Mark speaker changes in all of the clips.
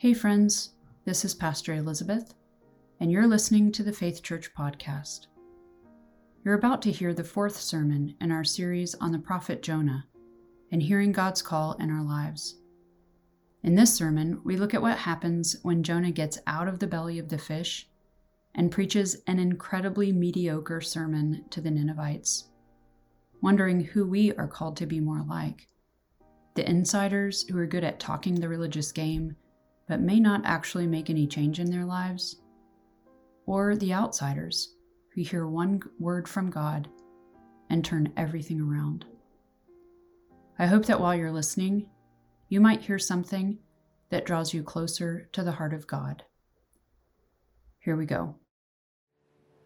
Speaker 1: Hey, friends, this is Pastor Elizabeth, and you're listening to the Faith Church podcast. You're about to hear the fourth sermon in our series on the prophet Jonah and hearing God's call in our lives. In this sermon, we look at what happens when Jonah gets out of the belly of the fish and preaches an incredibly mediocre sermon to the Ninevites, wondering who we are called to be more like the insiders who are good at talking the religious game but may not actually make any change in their lives, or the outsiders who hear one word from God and turn everything around. I hope that while you're listening, you might hear something that draws you closer to the heart of God. Here we go.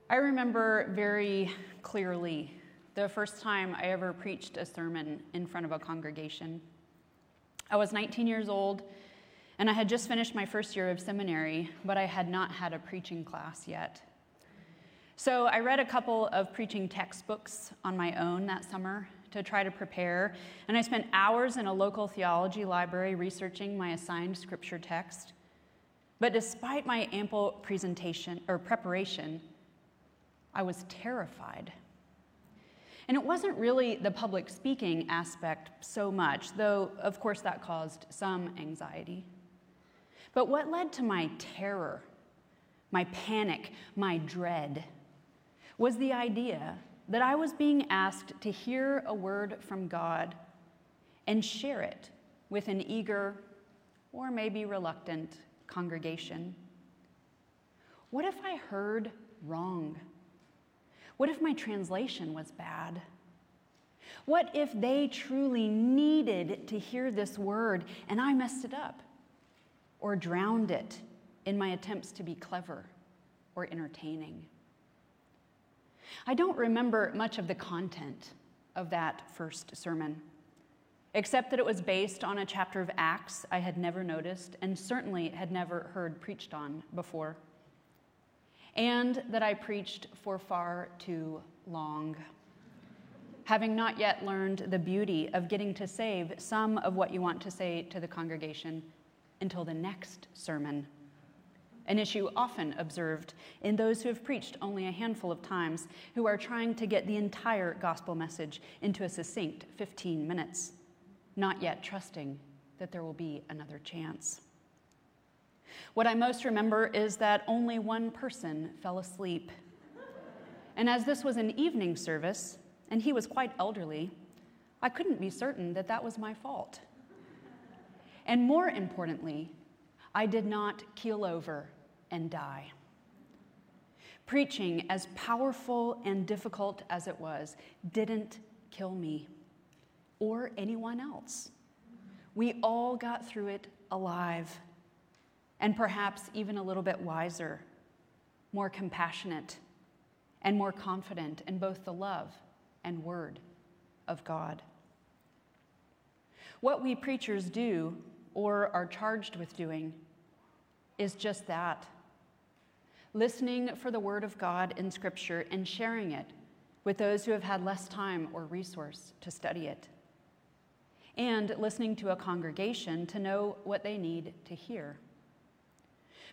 Speaker 2: I remember very clearly the first time I ever preached a sermon in front of a congregation. I was 19 years old and I had just finished my first year of seminary, but I had not had a preaching class yet. So I read a couple of preaching textbooks on my own that summer to try to prepare, and I spent hours in a local theology library researching my assigned scripture text. But despite my ample presentation or preparation, I was terrified. And it wasn't really the public speaking aspect so much, though, of course, that caused some anxiety. But what led to my terror, my panic, my dread, was the idea that I was being asked to hear a word from God and share it with an eager or maybe reluctant congregation. What if I heard wrong? What if my translation was bad? What if they truly needed to hear this word and I messed it up? Or drowned it in my attempts to be clever or entertaining. I don't remember much of the content of that first sermon, except that it was based on a chapter of Acts I had never noticed and certainly had never heard preached on before, and that I preached for far too long. Having not yet learned the beauty of getting to save some of what you want to say to the congregation until the next sermon, an issue often observed in those who have preached only a handful of times, who are trying to get the entire gospel message into a succinct 15 minutes, not yet trusting that there will be another chance. What I most remember is that only one person fell asleep. And as this was an evening service, and he was quite elderly, I couldn't be certain that that was my fault. And more importantly, I did not keel over and die. Preaching, as powerful and difficult as it was, didn't kill me or anyone else. We all got through it alive, and perhaps even a little bit wiser, more compassionate, and more confident in both the love and word of God. What we preachers do or are charged with doing is just that. Listening for the Word of God in Scripture and sharing it with those who have had less time or resource to study it, and listening to a congregation to know what they need to hear.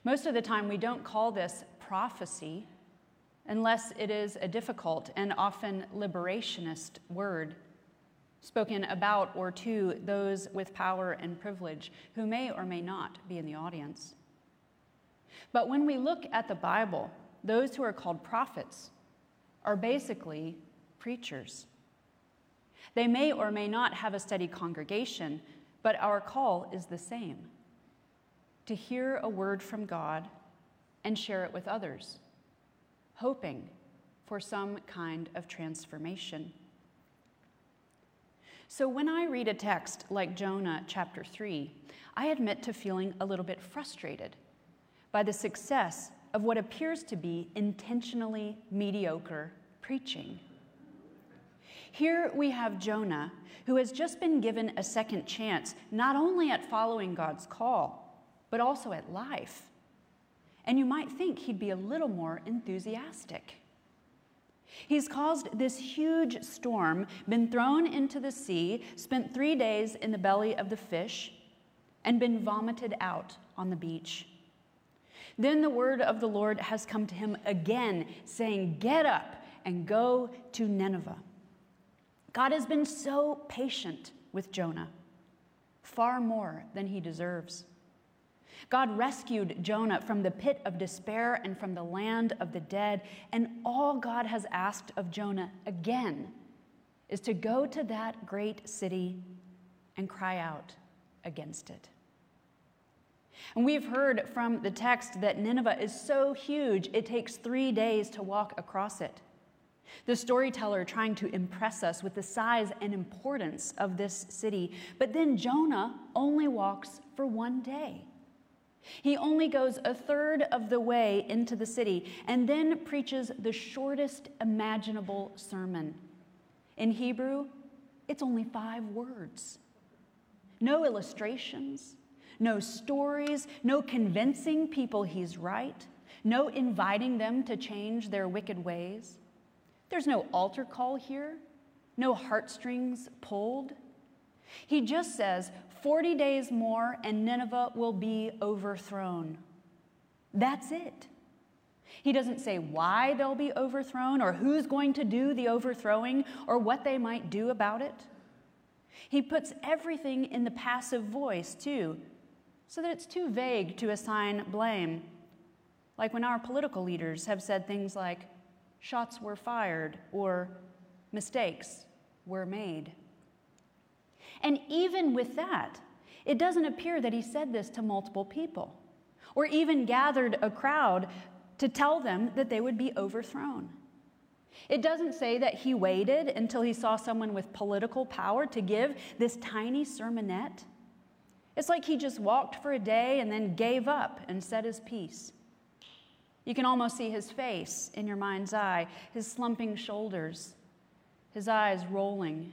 Speaker 2: Most of the time, we don't call this prophecy unless it is a difficult and often liberationist word spoken about or to those with power and privilege who may or may not be in the audience. But when we look at the Bible, those who are called prophets are basically preachers. They may or may not have a steady congregation, but our call is the same to hear a word from God and share it with others, hoping for some kind of transformation. So when I read a text like Jonah chapter 3, I admit to feeling a little bit frustrated by the success of what appears to be intentionally mediocre preaching. Here we have Jonah, who has just been given a second chance, not only at following God's call, but also at life. And you might think he'd be a little more enthusiastic. He's caused this huge storm, been thrown into the sea, spent three days in the belly of the fish, and been vomited out on the beach. Then the word of the Lord has come to him again, saying, Get up and go to Nineveh. God has been so patient with Jonah, far more than he deserves. God rescued Jonah from the pit of despair and from the land of the dead, and all God has asked of Jonah again is to go to that great city and cry out against it. And we've heard from the text that Nineveh is so huge, it takes three days to walk across it. The storyteller trying to impress us with the size and importance of this city. But then Jonah only walks for one day. He only goes a third of the way into the city and then preaches the shortest imaginable sermon. In Hebrew, it's only five words. No illustrations, no stories, no convincing people he's right, no inviting them to change their wicked ways. There's no altar call here, no heartstrings pulled. He just says, 40 days more and Nineveh will be overthrown. That's it. He doesn't say why they'll be overthrown or who's going to do the overthrowing or what they might do about it. He puts everything in the passive voice, too, so that it's too vague to assign blame. Like when our political leaders have said things like, shots were fired or mistakes were made. And even with that, it doesn't appear that he said this to multiple people or even gathered a crowd to tell them that they would be overthrown. It doesn't say that he waited until he saw someone with political power to give this tiny sermonette. It's like he just walked for a day and then gave up and said his piece. You can almost see his face in your mind's eye, his slumping shoulders, his eyes rolling,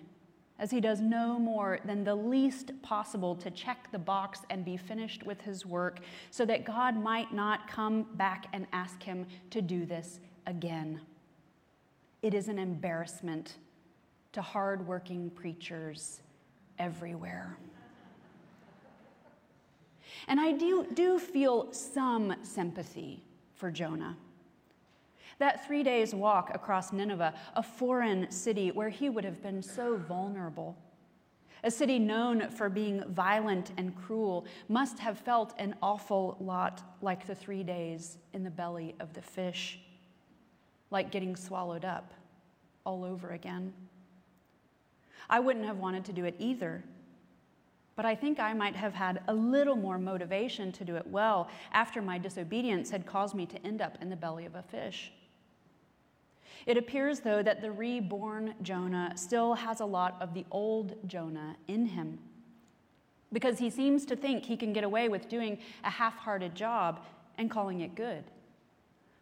Speaker 2: as he does no more than the least possible to check the box and be finished with his work so that God might not come back and ask him to do this again. It is an embarrassment to hardworking preachers everywhere. And I do, do feel some sympathy for Jonah. That three days walk across Nineveh, a foreign city where he would have been so vulnerable, a city known for being violent and cruel, must have felt an awful lot like the three days in the belly of the fish, like getting swallowed up all over again. I wouldn't have wanted to do it either but I think I might have had a little more motivation to do it well after my disobedience had caused me to end up in the belly of a fish. It appears, though, that the reborn Jonah still has a lot of the old Jonah in him because he seems to think he can get away with doing a half hearted job and calling it good,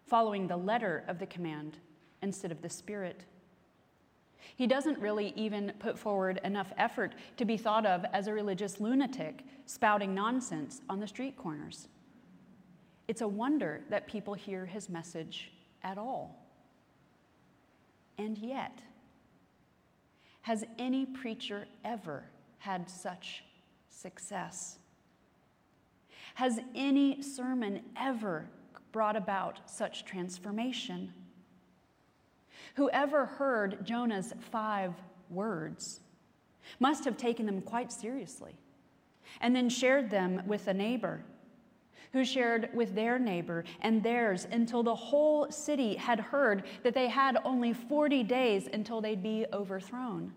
Speaker 2: following the letter of the command instead of the spirit. He doesn't really even put forward enough effort to be thought of as a religious lunatic spouting nonsense on the street corners. It's a wonder that people hear his message at all. And yet, has any preacher ever had such success? Has any sermon ever brought about such transformation? Whoever heard Jonah's five words must have taken them quite seriously and then shared them with a neighbor who shared with their neighbor and theirs until the whole city had heard that they had only 40 days until they'd be overthrown.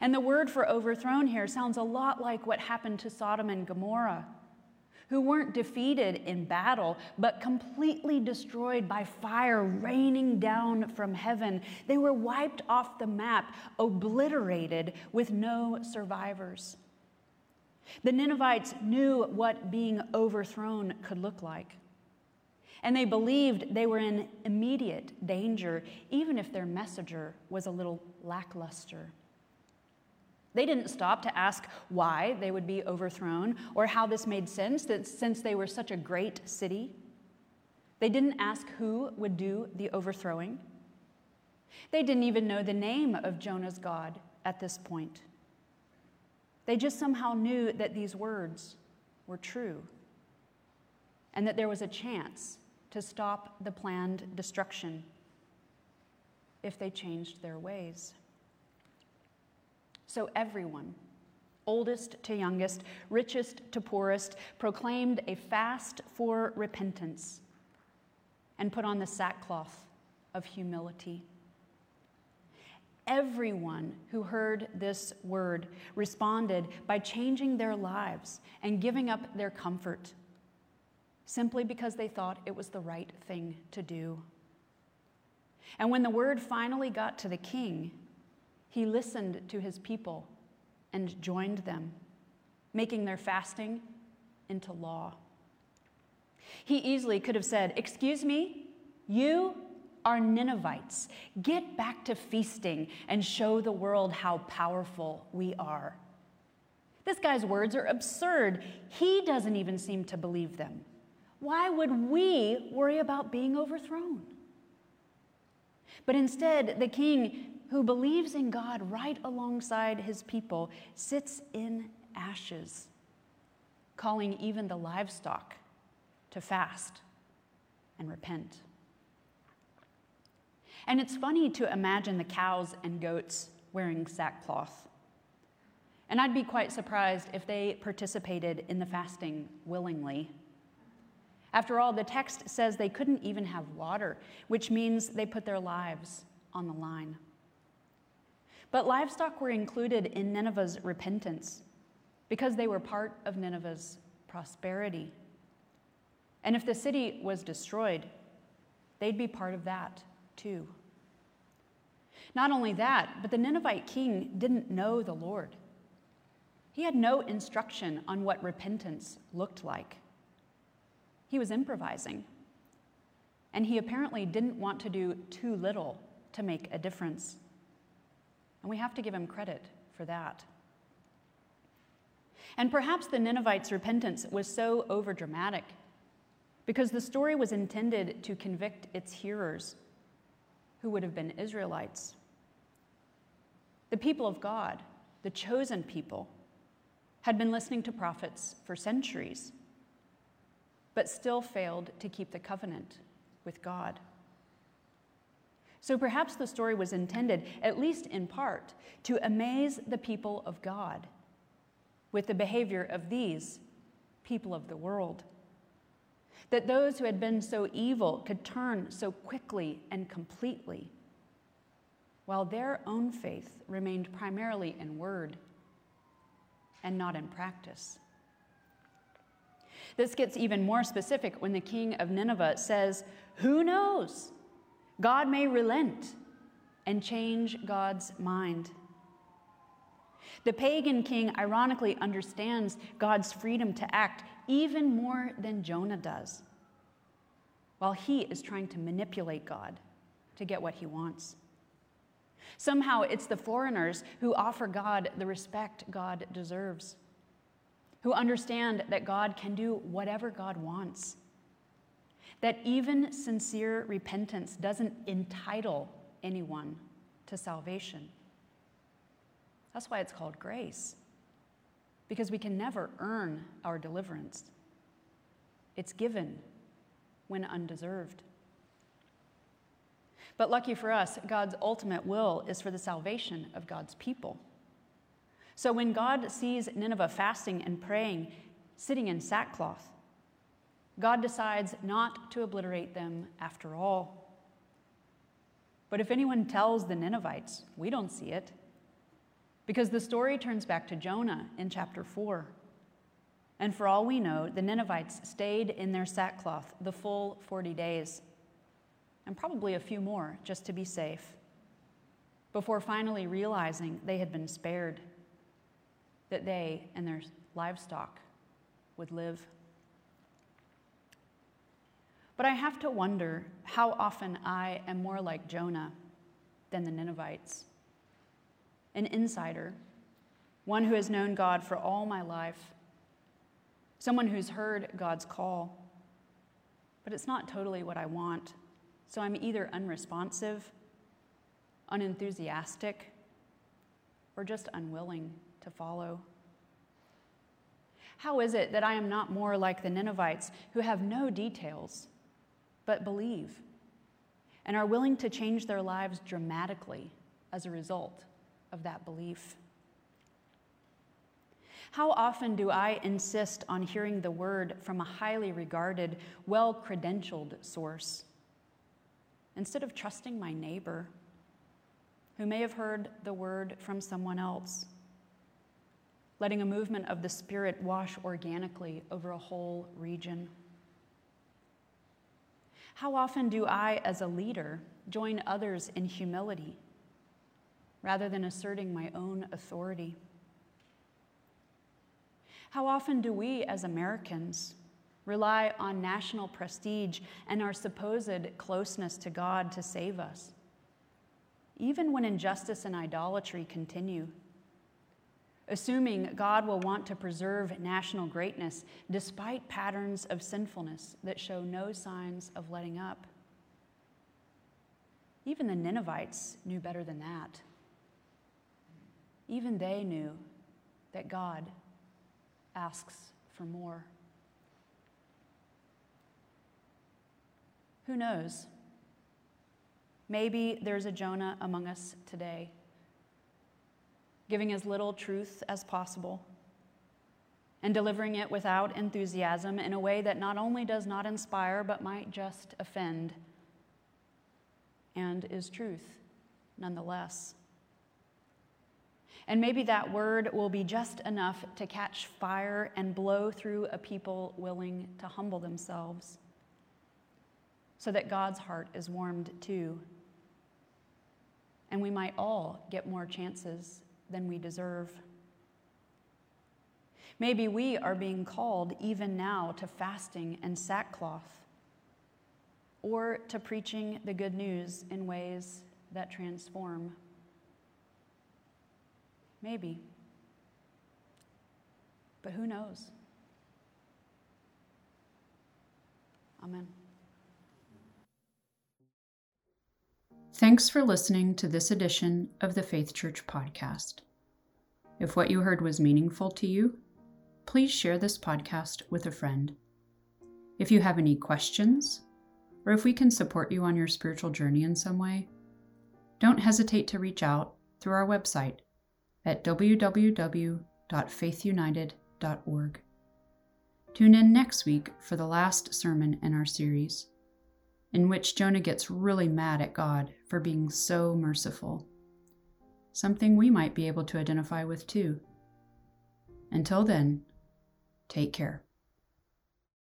Speaker 2: And the word for overthrown here sounds a lot like what happened to Sodom and Gomorrah who weren't defeated in battle, but completely destroyed by fire raining down from heaven. They were wiped off the map, obliterated with no survivors. The Ninevites knew what being overthrown could look like. And they believed they were in immediate danger, even if their messenger was a little lackluster. They didn't stop to ask why they would be overthrown or how this made sense since they were such a great city. They didn't ask who would do the overthrowing. They didn't even know the name of Jonah's God at this point. They just somehow knew that these words were true and that there was a chance to stop the planned destruction if they changed their ways. So everyone, oldest to youngest, richest to poorest, proclaimed a fast for repentance and put on the sackcloth of humility. Everyone who heard this word responded by changing their lives and giving up their comfort simply because they thought it was the right thing to do. And when the word finally got to the king, he listened to his people and joined them, making their fasting into law. He easily could have said, Excuse me, you are Ninevites. Get back to feasting and show the world how powerful we are. This guy's words are absurd. He doesn't even seem to believe them. Why would we worry about being overthrown? But instead, the king, who believes in God right alongside his people, sits in ashes, calling even the livestock to fast and repent. And it's funny to imagine the cows and goats wearing sackcloth. And I'd be quite surprised if they participated in the fasting willingly. After all, the text says they couldn't even have water, which means they put their lives on the line. But livestock were included in Nineveh's repentance because they were part of Nineveh's prosperity. And if the city was destroyed, they'd be part of that too. Not only that, but the Ninevite king didn't know the Lord. He had no instruction on what repentance looked like. He was improvising. And he apparently didn't want to do too little to make a difference. And we have to give him credit for that. And perhaps the Ninevites' repentance was so overdramatic because the story was intended to convict its hearers, who would have been Israelites. The people of God, the chosen people, had been listening to prophets for centuries, but still failed to keep the covenant with God. So perhaps the story was intended, at least in part, to amaze the people of God with the behavior of these people of the world. That those who had been so evil could turn so quickly and completely while their own faith remained primarily in word and not in practice. This gets even more specific when the king of Nineveh says, Who knows? God may relent and change God's mind. The pagan king ironically understands God's freedom to act even more than Jonah does, while he is trying to manipulate God to get what he wants. Somehow it's the foreigners who offer God the respect God deserves, who understand that God can do whatever God wants, that even sincere repentance doesn't entitle anyone to salvation. That's why it's called grace, because we can never earn our deliverance. It's given when undeserved. But lucky for us, God's ultimate will is for the salvation of God's people. So when God sees Nineveh fasting and praying, sitting in sackcloth, God decides not to obliterate them after all. But if anyone tells the Ninevites, we don't see it, because the story turns back to Jonah in chapter 4. And for all we know, the Ninevites stayed in their sackcloth the full 40 days and probably a few more just to be safe, before finally realizing they had been spared, that they and their livestock would live. But I have to wonder how often I am more like Jonah than the Ninevites. An insider, one who has known God for all my life, someone who's heard God's call, but it's not totally what I want. So I'm either unresponsive, unenthusiastic, or just unwilling to follow. How is it that I am not more like the Ninevites who have no details but believe and are willing to change their lives dramatically as a result of that belief? How often do I insist on hearing the word from a highly regarded, well credentialed source instead of trusting my neighbor who may have heard the word from someone else? letting a movement of the Spirit wash organically over a whole region. How often do I, as a leader, join others in humility rather than asserting my own authority? How often do we, as Americans, rely on national prestige and our supposed closeness to God to save us, even when injustice and idolatry continue? assuming God will want to preserve national greatness despite patterns of sinfulness that show no signs of letting up. Even the Ninevites knew better than that. Even they knew that God asks for more. Who knows? Maybe there's a Jonah among us today giving as little truth as possible, and delivering it without enthusiasm in a way that not only does not inspire, but might just offend, and is truth nonetheless. And maybe that word will be just enough to catch fire and blow through a people willing to humble themselves so that God's heart is warmed too. And we might all get more chances than we deserve. Maybe we are being called even now to fasting and sackcloth or to preaching the good news in ways that transform. Maybe. But who knows? Amen.
Speaker 1: Thanks for listening to this edition of the Faith Church podcast. If what you heard was meaningful to you, please share this podcast with a friend. If you have any questions, or if we can support you on your spiritual journey in some way, don't hesitate to reach out through our website at www.faithunited.org. Tune in next week for the last sermon in our series in which Jonah gets really mad at God for being so merciful. Something we might be able to identify with too. Until then, take care.